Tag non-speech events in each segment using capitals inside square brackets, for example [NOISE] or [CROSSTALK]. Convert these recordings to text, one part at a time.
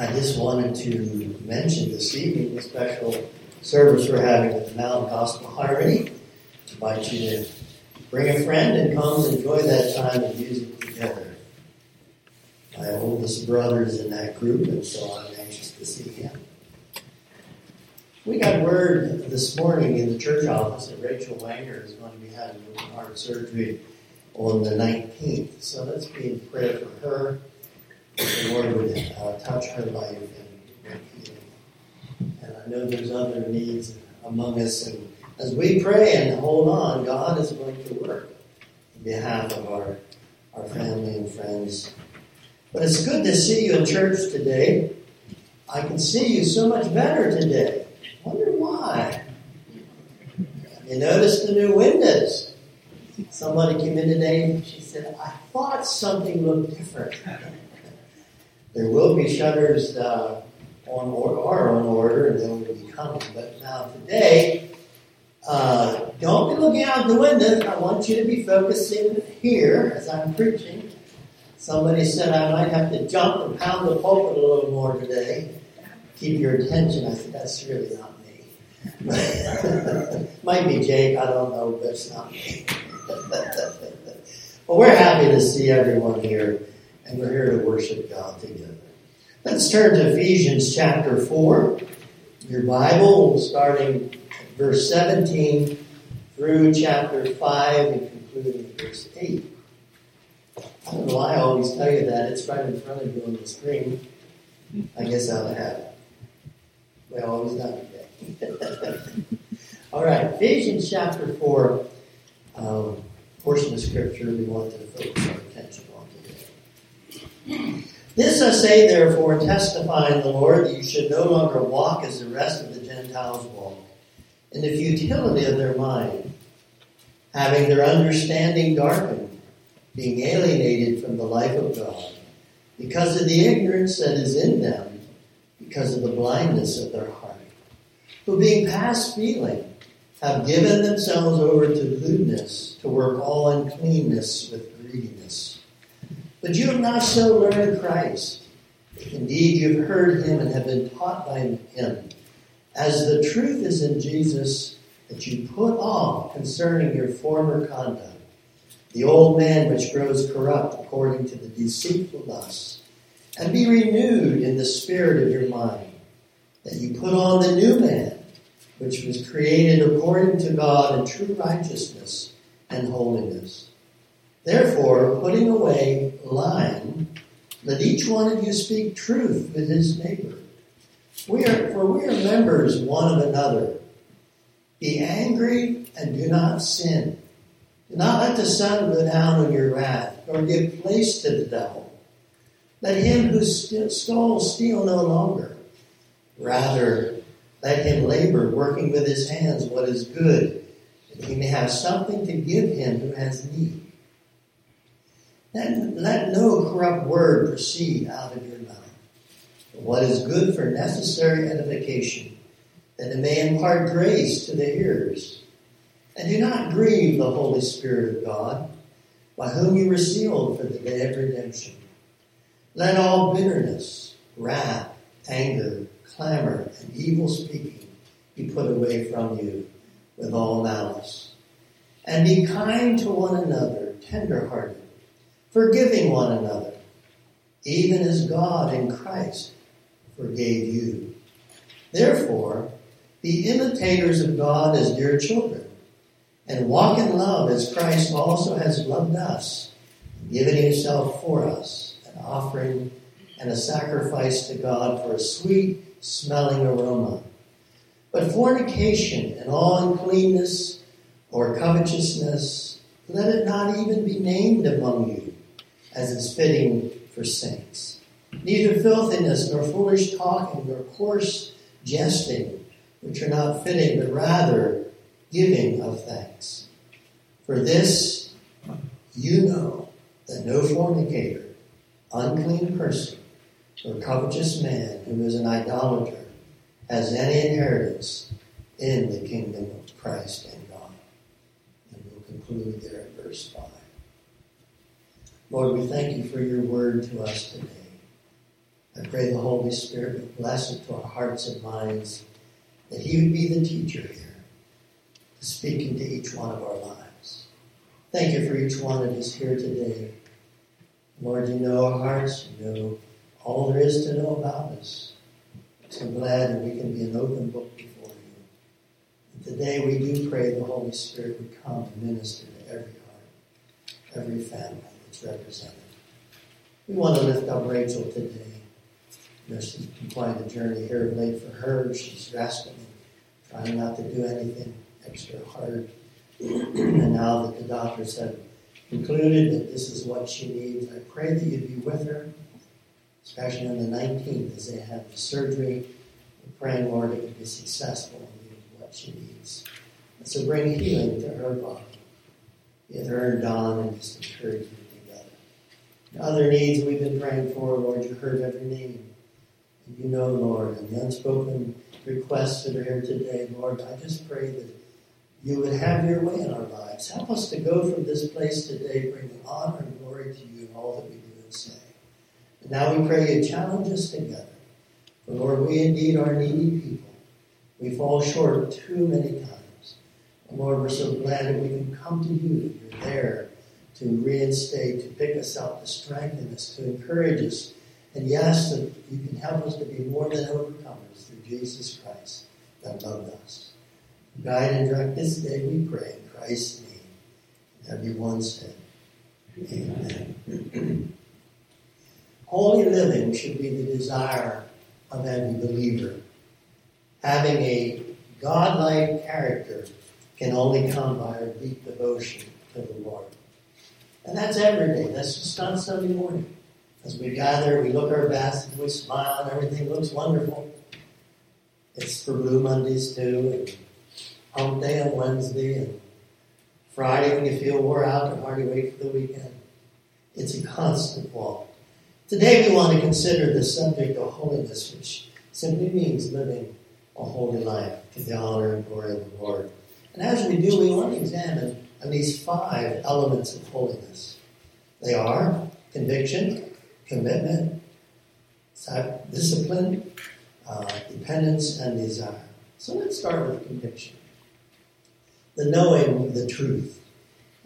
I just wanted to mention this evening the special service we're having at the Mountain Gospel Harmony. To invite you to bring a friend and come enjoy that time of music together. My oldest brother is in that group, and so I'm anxious to see him. We got word this morning in the church office that Rachel Wanger is going to be having open heart surgery on the 19th. So let's be in prayer for her. The Lord would uh, touch her life and bring healing. And I know there's other needs among us. And as we pray and hold on, God is going to work on behalf of our, our family and friends. But it's good to see you in church today. I can see you so much better today. I Wonder why? You noticed the new windows. Somebody came in today and she said, I thought something looked different. There will be shutters uh, on or are on order and they will be coming. But now today, uh, don't be looking out the window. I want you to be focusing here as I'm preaching. Somebody said I might have to jump and pound the pulpit a little more today. Keep your attention. I said, that's really not me. [LAUGHS] Might be Jake, I don't know, but it's not me. [LAUGHS] well, we're happy to see everyone here, and we're here to worship God together. Let's turn to Ephesians chapter 4. Your Bible, starting verse 17 through chapter 5 and concluding verse 8. I don't know why I always tell you that. It's right in front of you on the screen. I guess I'll have it. Well, it's not [LAUGHS] All right, Ephesians chapter 4, um, portion of scripture we want to focus our attention on today. This I say, therefore, testifying the Lord, that you should no longer walk as the rest of the Gentiles walk, in the futility of their mind, having their understanding darkened, being alienated from the life of God, because of the ignorance that is in them, because of the blindness of their heart who being past feeling have given themselves over to lewdness, to work all uncleanness with greediness. But you have not so learned Christ. Indeed, you've heard him and have been taught by him, as the truth is in Jesus, that you put off concerning your former conduct the old man which grows corrupt according to the deceitful lusts, and be renewed in the spirit of your mind that you put on the new man, which was created according to God in true righteousness and holiness. Therefore, putting away lying, let each one of you speak truth with his neighbor. We are, for we are members one of another. Be angry and do not sin. Do not let the sun go down on your wrath, nor give place to the devil. Let him who stole steal no longer Rather, let him labor, working with his hands what is good, that he may have something to give him who has need. Let, let no corrupt word proceed out of your mouth, but what is good for necessary edification, that it may impart grace to the hearers. And do not grieve the Holy Spirit of God, by whom you were sealed for the day of redemption. Let all bitterness, wrath, anger, clamor, and evil speaking be put away from you with all malice. And be kind to one another, tenderhearted, forgiving one another, even as God in Christ forgave you. Therefore, be imitators of God as dear children, and walk in love as Christ also has loved us, giving himself for us, an offering and a sacrifice to God for a sweet smelling aroma. But fornication and all uncleanness or covetousness, let it not even be named among you, as is fitting for saints. Neither filthiness, nor foolish talking, nor coarse jesting, which are not fitting, but rather giving of thanks. For this you know that no fornicator, unclean person, or covetous man who is an idolater has any inheritance in the kingdom of Christ and God. And we'll conclude there at verse 5. Lord, we thank you for your word to us today. I pray the Holy Spirit would bless it to our hearts and minds, that He would be the teacher here, speaking to each one of our lives. Thank you for each one that is here today. Lord, you know our hearts, you know all there is to know about us. So glad that we can be an open book before you. And today we do pray the Holy Spirit would come and minister to every heart, every family that's represented. We want to lift up Rachel today. She's quite a journey here late for her. She's resting and trying not to do anything extra hard. and now that the doctors have concluded that this is what she needs, I pray that you'd be with her, especially on the 19th as they have the surgery. We're praying, Lord, that it would be successful in what she needs. And so bring healing to her body. Get her and Don and just encourage you together. other needs we've been praying for, Lord, you heard every need. You know, Lord, and the unspoken requests that are here today, Lord, I just pray that you would have your way in our lives. Help us to go from this place today bringing honor and glory to you in all that we do and say. And now we pray you challenge us together. For Lord, we indeed are needy people. We fall short too many times. And Lord, we're so glad that we can come to you, that you're there to reinstate, to pick us up, to strengthen us, to encourage us and yes, that you can help us to be more than overcomers through Jesus Christ that loved us. Guide and direct this day, we pray, in Christ's name. Everyone said, Amen. [CLEARS THROAT] Holy living should be the desire of every believer. Having a godlike character can only come by our deep devotion to the Lord. And that's every day. That's just on Sunday morning. As we gather, we look our best, and we smile, and everything looks wonderful. It's for Blue Mondays too, and Hump Day on Wednesday, and Friday when you feel wore out and hardly wait for the weekend. It's a constant walk. Today we want to consider the subject of holiness, which simply means living a holy life to the honor and glory of the Lord. And as we do, we want to examine at least five elements of holiness. They are conviction, commitment, discipline, uh, dependence, and desire. So let's start with conviction. The knowing the truth.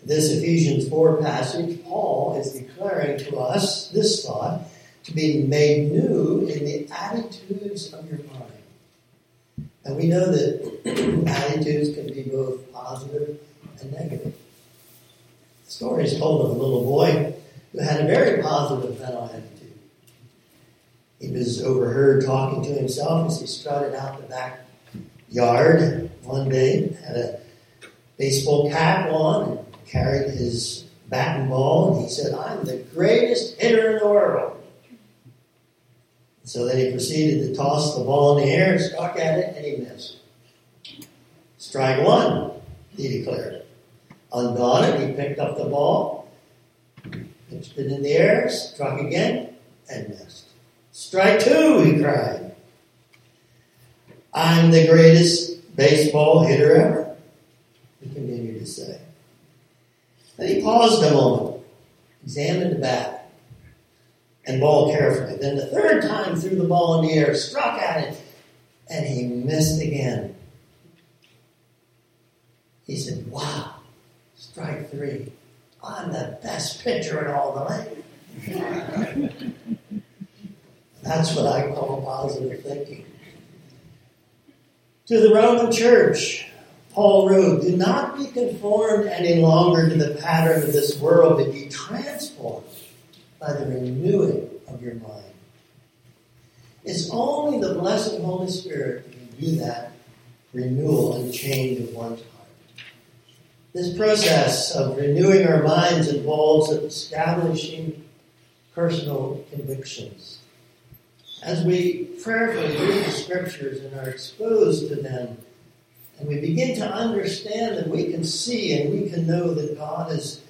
This Ephesians 4 passage, Paul is declaring to us this thought to be made new in the attitudes of your mind. And we know that [CLEARS THROAT] attitudes can be both positive and negative. The story is told of a little boy who had a very positive mental attitude. He was overheard talking to himself as he strutted out the back yard one day, had a baseball cap on, and carried his bat and ball, and he said, I'm the greatest hitter in the world. So then he proceeded to toss the ball in the air, struck at it, and he missed. Strike one, he declared. Undaunted, he picked up the ball, Pitched it in the air, struck again, and missed. Strike two, he cried. I'm the greatest baseball hitter ever, he continued to say. Then he paused a moment, examined the bat and ball carefully. Then the third time threw the ball in the air, struck at it, and he missed again. He said, Wow, strike three. I'm the best pitcher in all the land. That's what I call positive thinking. To the Roman Church, Paul wrote, Do not be conformed any longer to the pattern of this world, but be transformed by the renewing of your mind. It's only the blessed Holy Spirit who can do that renewal and change of one's. This process of renewing our minds involves establishing personal convictions. As we prayerfully read the scriptures and are exposed to them, and we begin to understand that we can see and we can know that God is,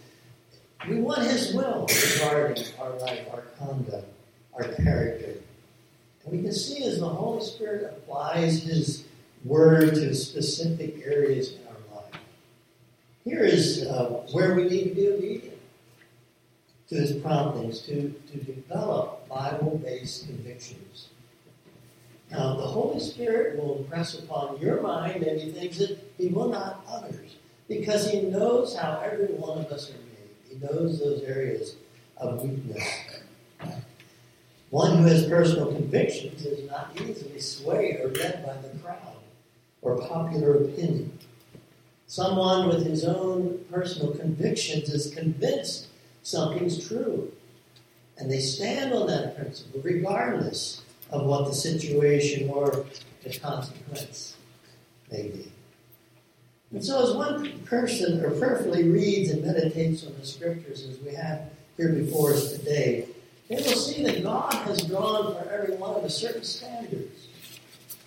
we want His will regarding our life, our conduct, our character. And we can see as the Holy Spirit applies His word to specific areas here is uh, where we need to be obedient. to his promptings to, to develop Bible based convictions. Now, the Holy Spirit will impress upon your mind many things that He will not others, because He knows how every one of us are made. He knows those areas of weakness. One who has personal convictions is not easily swayed or led by the crowd or popular opinion. Someone with his own personal convictions is convinced something's true. And they stand on that principle regardless of what the situation or the consequence may be. And so, as one person or prayerfully reads and meditates on the scriptures as we have here before us today, they will see that God has drawn for every one of us certain standards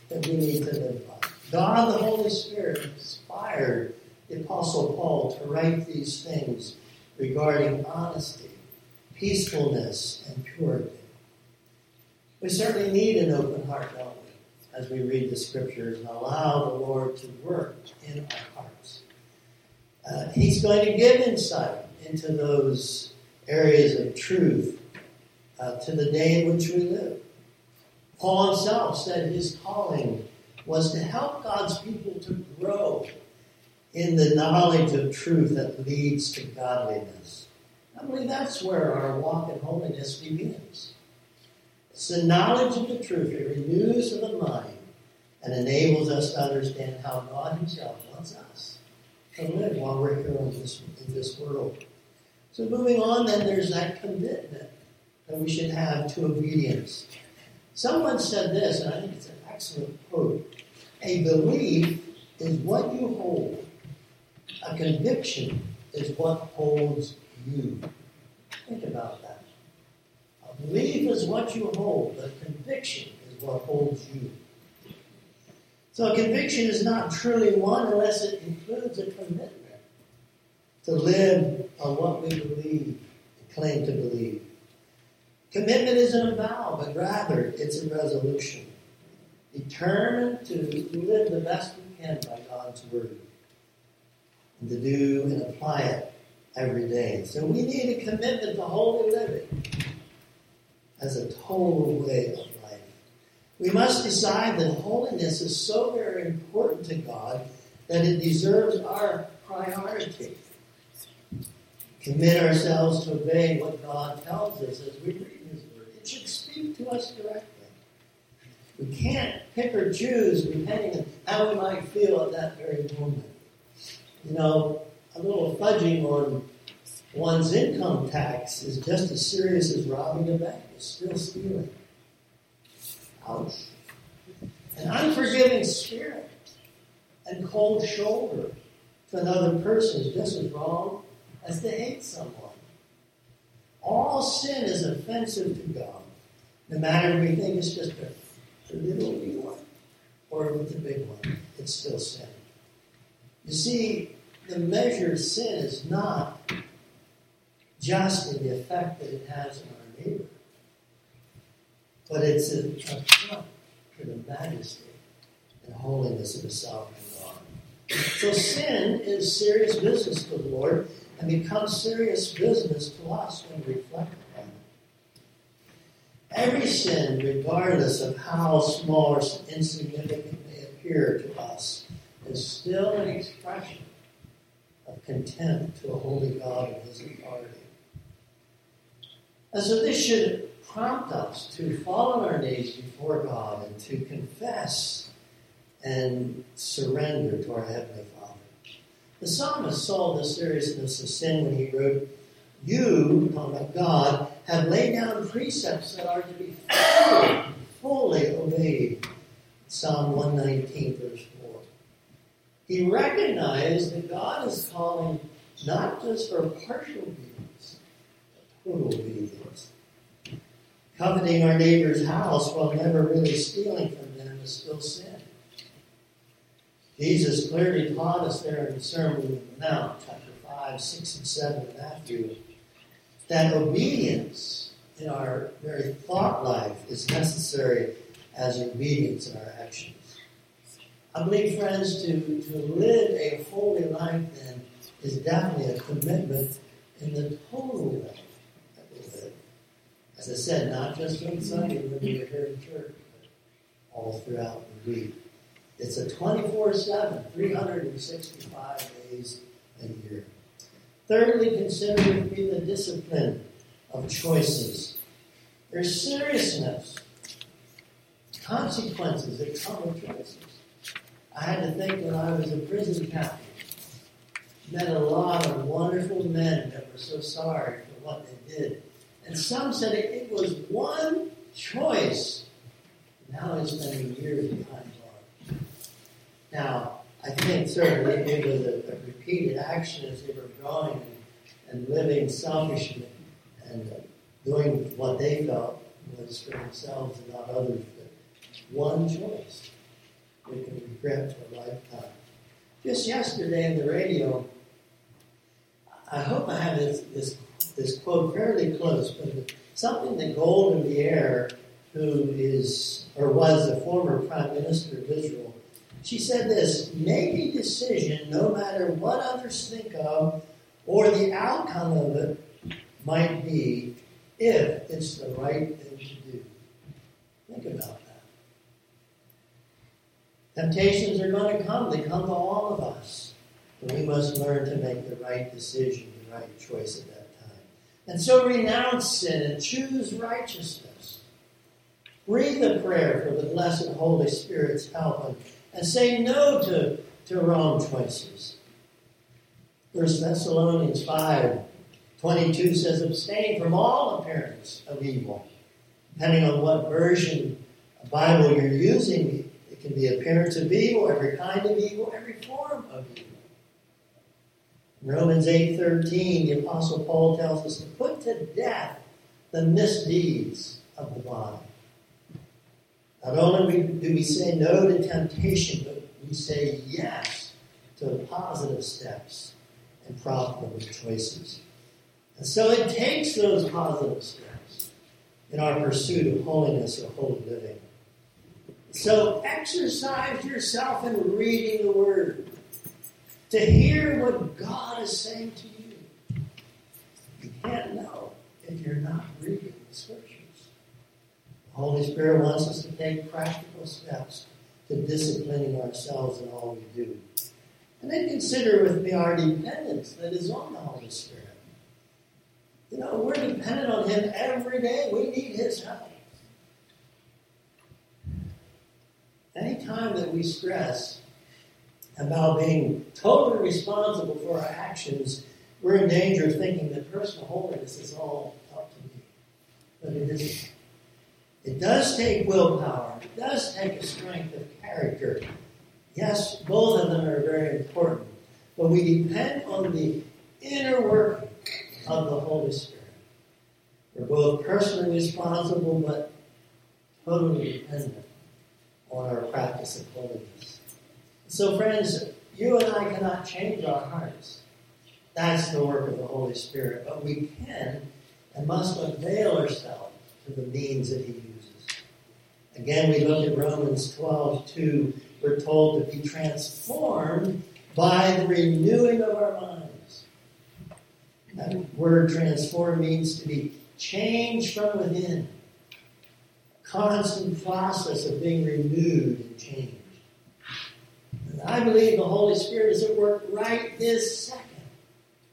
that we need to live by. God, the Holy Spirit, inspired the Apostle Paul to write these things regarding honesty, peacefulness, and purity. We certainly need an open heart, don't we, as we read the scriptures and allow the Lord to work in our hearts. Uh, he's going to give insight into those areas of truth uh, to the day in which we live. Paul himself said his calling was to help God's people to grow in the knowledge of truth that leads to godliness. I believe that's where our walk in holiness begins. It's the knowledge of the truth. It renews the mind and enables us to understand how God Himself wants us to live while we're here in this, in this world. So, moving on, then, there's that commitment that we should have to obedience. Someone said this, and I think it's an excellent quote A belief is what you hold, a conviction is what holds you. Think about that. A belief is what you hold, a conviction is what holds you. So a conviction is not truly one unless it includes a commitment to live on what we believe and claim to believe. Commitment isn't a vow, but rather it's a resolution. Determined to live the best we can by God's word and to do and apply it every day. So we need a commitment to holy living as a total way of life. We must decide that holiness is so very important to God that it deserves our priority. Commit ourselves to obey what God tells us as we read His Word. It should speak to us directly. We can't pick or choose depending on how we might feel at that very moment you know, a little fudging on one's income tax is just as serious as robbing a bank. It's still stealing. Ouch. An unforgiving spirit and cold shoulder to another person is just as wrong as to hate someone. All sin is offensive to God, no matter if we think it's just a, a little one or it's a big one. It's still sin. You see, the measure of sin is not just in the effect that it has on our neighbor, but it's a, affront to the majesty and holiness of the sovereign God. So sin is serious business to the Lord and becomes serious business to us when we reflect. Every sin, regardless of how small or insignificant may appear to us, is still an expression of contempt to a holy God and his authority. And so this should prompt us to fall on our knees before God and to confess and surrender to our Heavenly Father. The psalmist saw the seriousness of sin when he wrote, You, talking about God, have laid down precepts that are to be fully, fully obeyed. Psalm 119, verse 4. he recognized that God is calling not just for partial obedience, but total obedience. Coveting our neighbor's house while never really stealing from them is still sin. Jesus clearly taught us there in the Sermon on the Mount, chapter 5, 6, and 7 of Matthew, that obedience in our very thought life is necessary as obedience in our actions. I believe, friends, to, to live a holy life then is definitely a commitment in the total way As I said, not just on Sunday when we are here in church, but all throughout the week. It's a 24 7, 365 days a year. Thirdly, consider with me the discipline of choices. There's seriousness, consequences that come with choices. I had to think when I was a prison captain, met a lot of wonderful men that were so sorry for what they did. And some said it, it was one choice. Now they're spending years behind bars. Now, I think certainly it was a, a repeated action as they were growing and, living selfishly and uh, doing what they felt was for themselves and not others. But one choice we can regret for a lifetime. Just yesterday in the radio, I hope I have this, this, this quote fairly close, but something that Golda Meir, who is or was the former prime minister of Israel, she said this make a decision no matter what others think of or the outcome of it might be if it's the right thing to do. Think about that. Temptations are going to come, they come to all of us. And we must learn to make the right decision, the right choice at that time. And so renounce sin and choose righteousness. Breathe a prayer for the blessed Holy Spirit's help and, and say no to, to wrong choices. 1 Thessalonians 5 22 says, abstain from all appearance of evil. Depending on what version of Bible you're using, it can be appearance of evil, every kind of evil, every form of evil. In Romans 8.13, the Apostle Paul tells us to put to death the misdeeds of the body. Not only do we say no to temptation, but we say yes to positive steps and profitable choices. And so it takes those positive steps in our pursuit of holiness or holy living. So exercise yourself in reading the Word to hear what God is saying to you. You can't know if you're not reading Holy Spirit wants us to take practical steps to disciplining ourselves in all we do. And then consider with me our dependence that is on the Holy Spirit. You know, we're dependent on Him every day. We need His help. Anytime that we stress about being totally responsible for our actions, we're in danger of thinking that personal holiness is all up to me. But it isn't. It does take willpower. It does take a strength of character. Yes, both of them are very important. But we depend on the inner work of the Holy Spirit. We're both personally responsible, but totally dependent on our practice of holiness. So, friends, you and I cannot change our hearts. That's the work of the Holy Spirit. But we can and must avail ourselves to the means that He. Again, we look at Romans 12 2. We're told to be transformed by the renewing of our minds. That word transform means to be changed from within. Constant process of being renewed and changed. And I believe the Holy Spirit is at work right this second,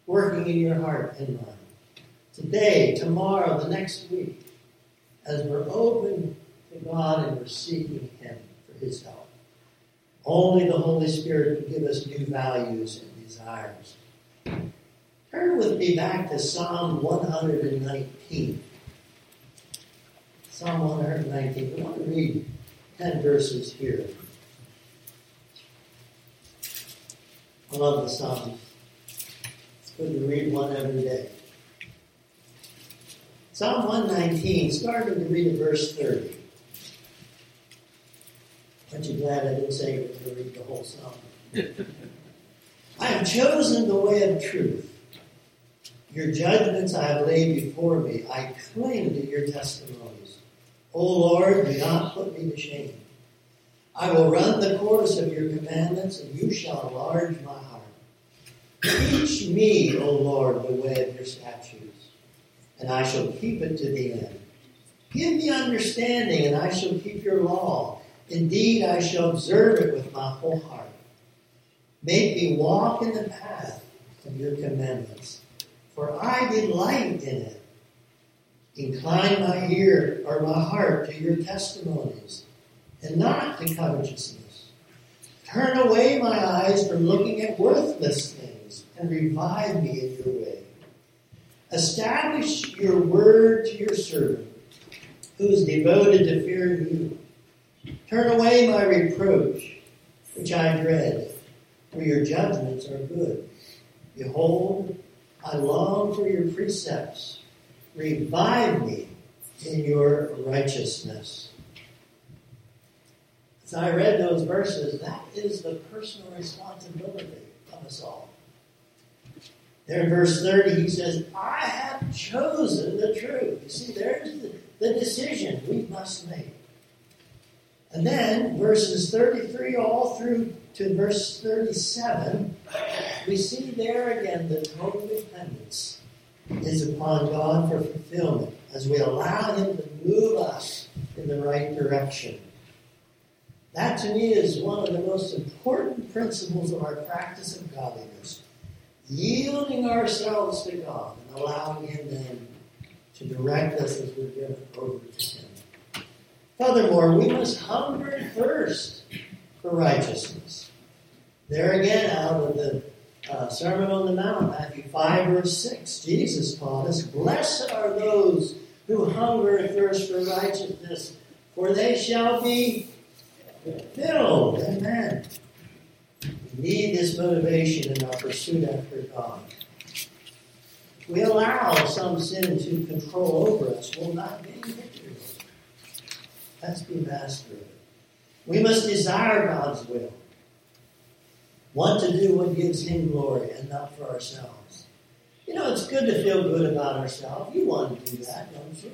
working in your heart and mind. Today, tomorrow, the next week, as we're open to God and we're seeking Him for His help. Only the Holy Spirit can give us new values and desires. Turn with me back to Psalm 119. Psalm 119. I want to read 10 verses here. I love the Psalms. It's good to read one every day. Psalm 119, starting to read at verse 30. Aren't you glad I didn't say we to read the whole psalm? [LAUGHS] I have chosen the way of truth. Your judgments I have laid before me. I cling to your testimonies. O Lord, do not put me to shame. I will run the course of your commandments, and you shall enlarge my heart. Teach me, O Lord, the way of your statutes, and I shall keep it to the end. Give me understanding, and I shall keep your law. Indeed, I shall observe it with my whole heart. Make me walk in the path of your commandments, for I delight in it. Incline my ear or my heart to your testimonies, and not to covetousness. Turn away my eyes from looking at worthless things, and revive me in your way. Establish your word to your servant, who is devoted to fearing you. Turn away my reproach, which I dread, for your judgments are good. Behold, I long for your precepts. Revive me in your righteousness. As I read those verses, that is the personal responsibility of us all. There in verse 30, he says, I have chosen the truth. You see, there's the, the decision we must make. And then verses 33 all through to verse 37, we see there again the total dependence is upon God for fulfillment as we allow Him to move us in the right direction. That to me is one of the most important principles of our practice of godliness. Yielding ourselves to God and allowing Him then to direct us as we're given over to Him. Furthermore, we must hunger and thirst for righteousness. There again, out of the uh, Sermon on the Mount, Matthew 5, verse 6, Jesus taught us, Blessed are those who hunger and thirst for righteousness, for they shall be filled. Amen. We need this motivation in our pursuit after God. We allow some sin to control over us, we'll not gain victory. Let's be master of it. We must desire God's will. Want to do what gives Him glory and not for ourselves. You know, it's good to feel good about ourselves. You want to do that, don't you?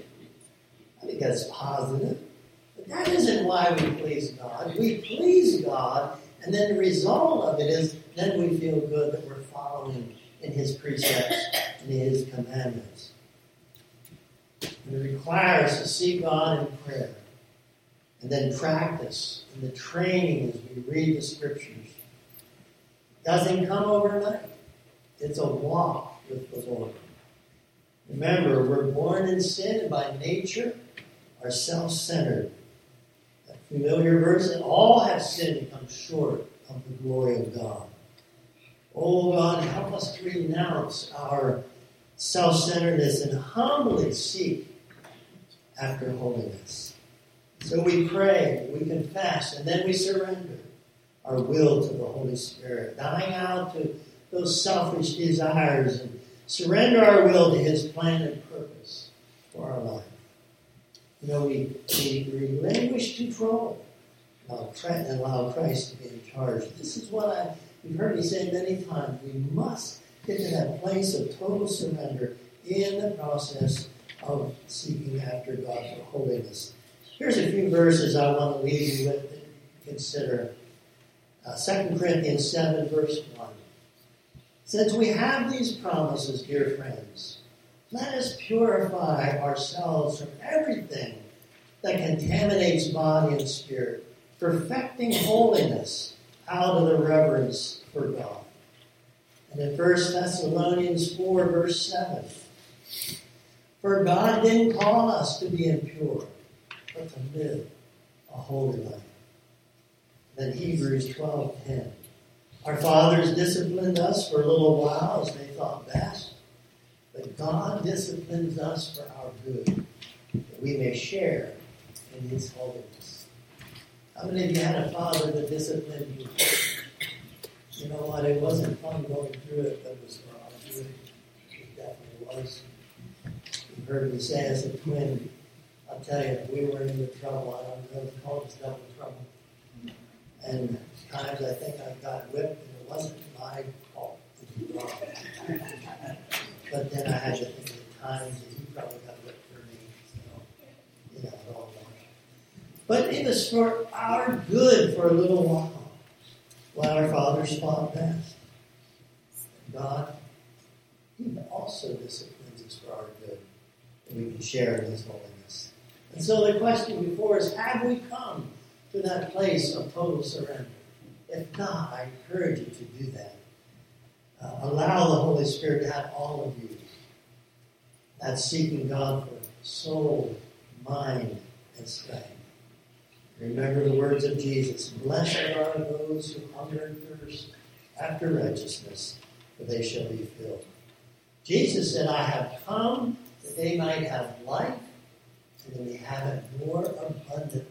I think that's positive. But that isn't why we please God. We please God, and then the result of it is then we feel good that we're following in His precepts and His commandments. And it requires to see God in prayer and then practice and the training as we read the scriptures. Doesn't come overnight. It's a walk with the Lord. Remember, we're born in sin by nature are self-centered. That familiar verse, and all have sinned and come short of the glory of God. Oh God, help us to renounce our self-centeredness and humbly seek after holiness. So we pray, we confess, and then we surrender our will to the Holy Spirit, dying out to those selfish desires and surrender our will to His plan and purpose for our life. You know, we, we relinquish control and allow Christ to be in charge. This is what I, you've heard me say many times. We must get to that place of total surrender in the process of seeking after God for holiness. Here's a few verses I want to leave you with to consider. Uh, 2 Corinthians 7, verse 1. Since we have these promises, dear friends, let us purify ourselves from everything that contaminates body and spirit, perfecting holiness out of the reverence for God. And in 1 Thessalonians 4, verse 7, for God didn't call us to be impure but to live a holy life. Then Hebrews 12:10. Our fathers disciplined us for a little while as they thought best, but God disciplines us for our good, that we may share in His holiness. How many of you had a father that disciplined you? You know what? It wasn't fun going through it, but it was our. It definitely was. You heard me say as a twin, I'll tell you, we were into trouble. I don't know if it's called double trouble. And times I think I got whipped, and it wasn't my fault. but then I had to think of the times that he probably got whipped for me. So, you know, it all But it was for our good for a little while, while our fathers fought best. God, He also disciplines us for our good, and we can share in His holiness. And so the question before us have we come to that place of total surrender? If not, I encourage you to do that. Uh, allow the Holy Spirit to have all of you. That's seeking God for soul, mind, and strength. Remember the words of Jesus Blessed are those who hunger and thirst after righteousness, for they shall be filled. Jesus said, I have come that they might have life and we have it more abundantly.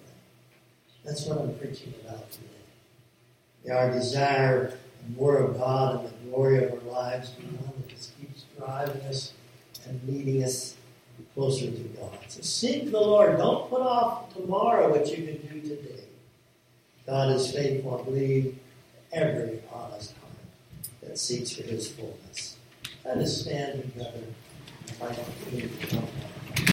That's what I'm preaching about today. Our desire more of God and the glory of our lives be one that just keeps driving us and leading us closer to God. So seek the Lord. Don't put off tomorrow what you can do today. God is faithful and believe every honest heart that seeks for his fullness. Let us stand together and find out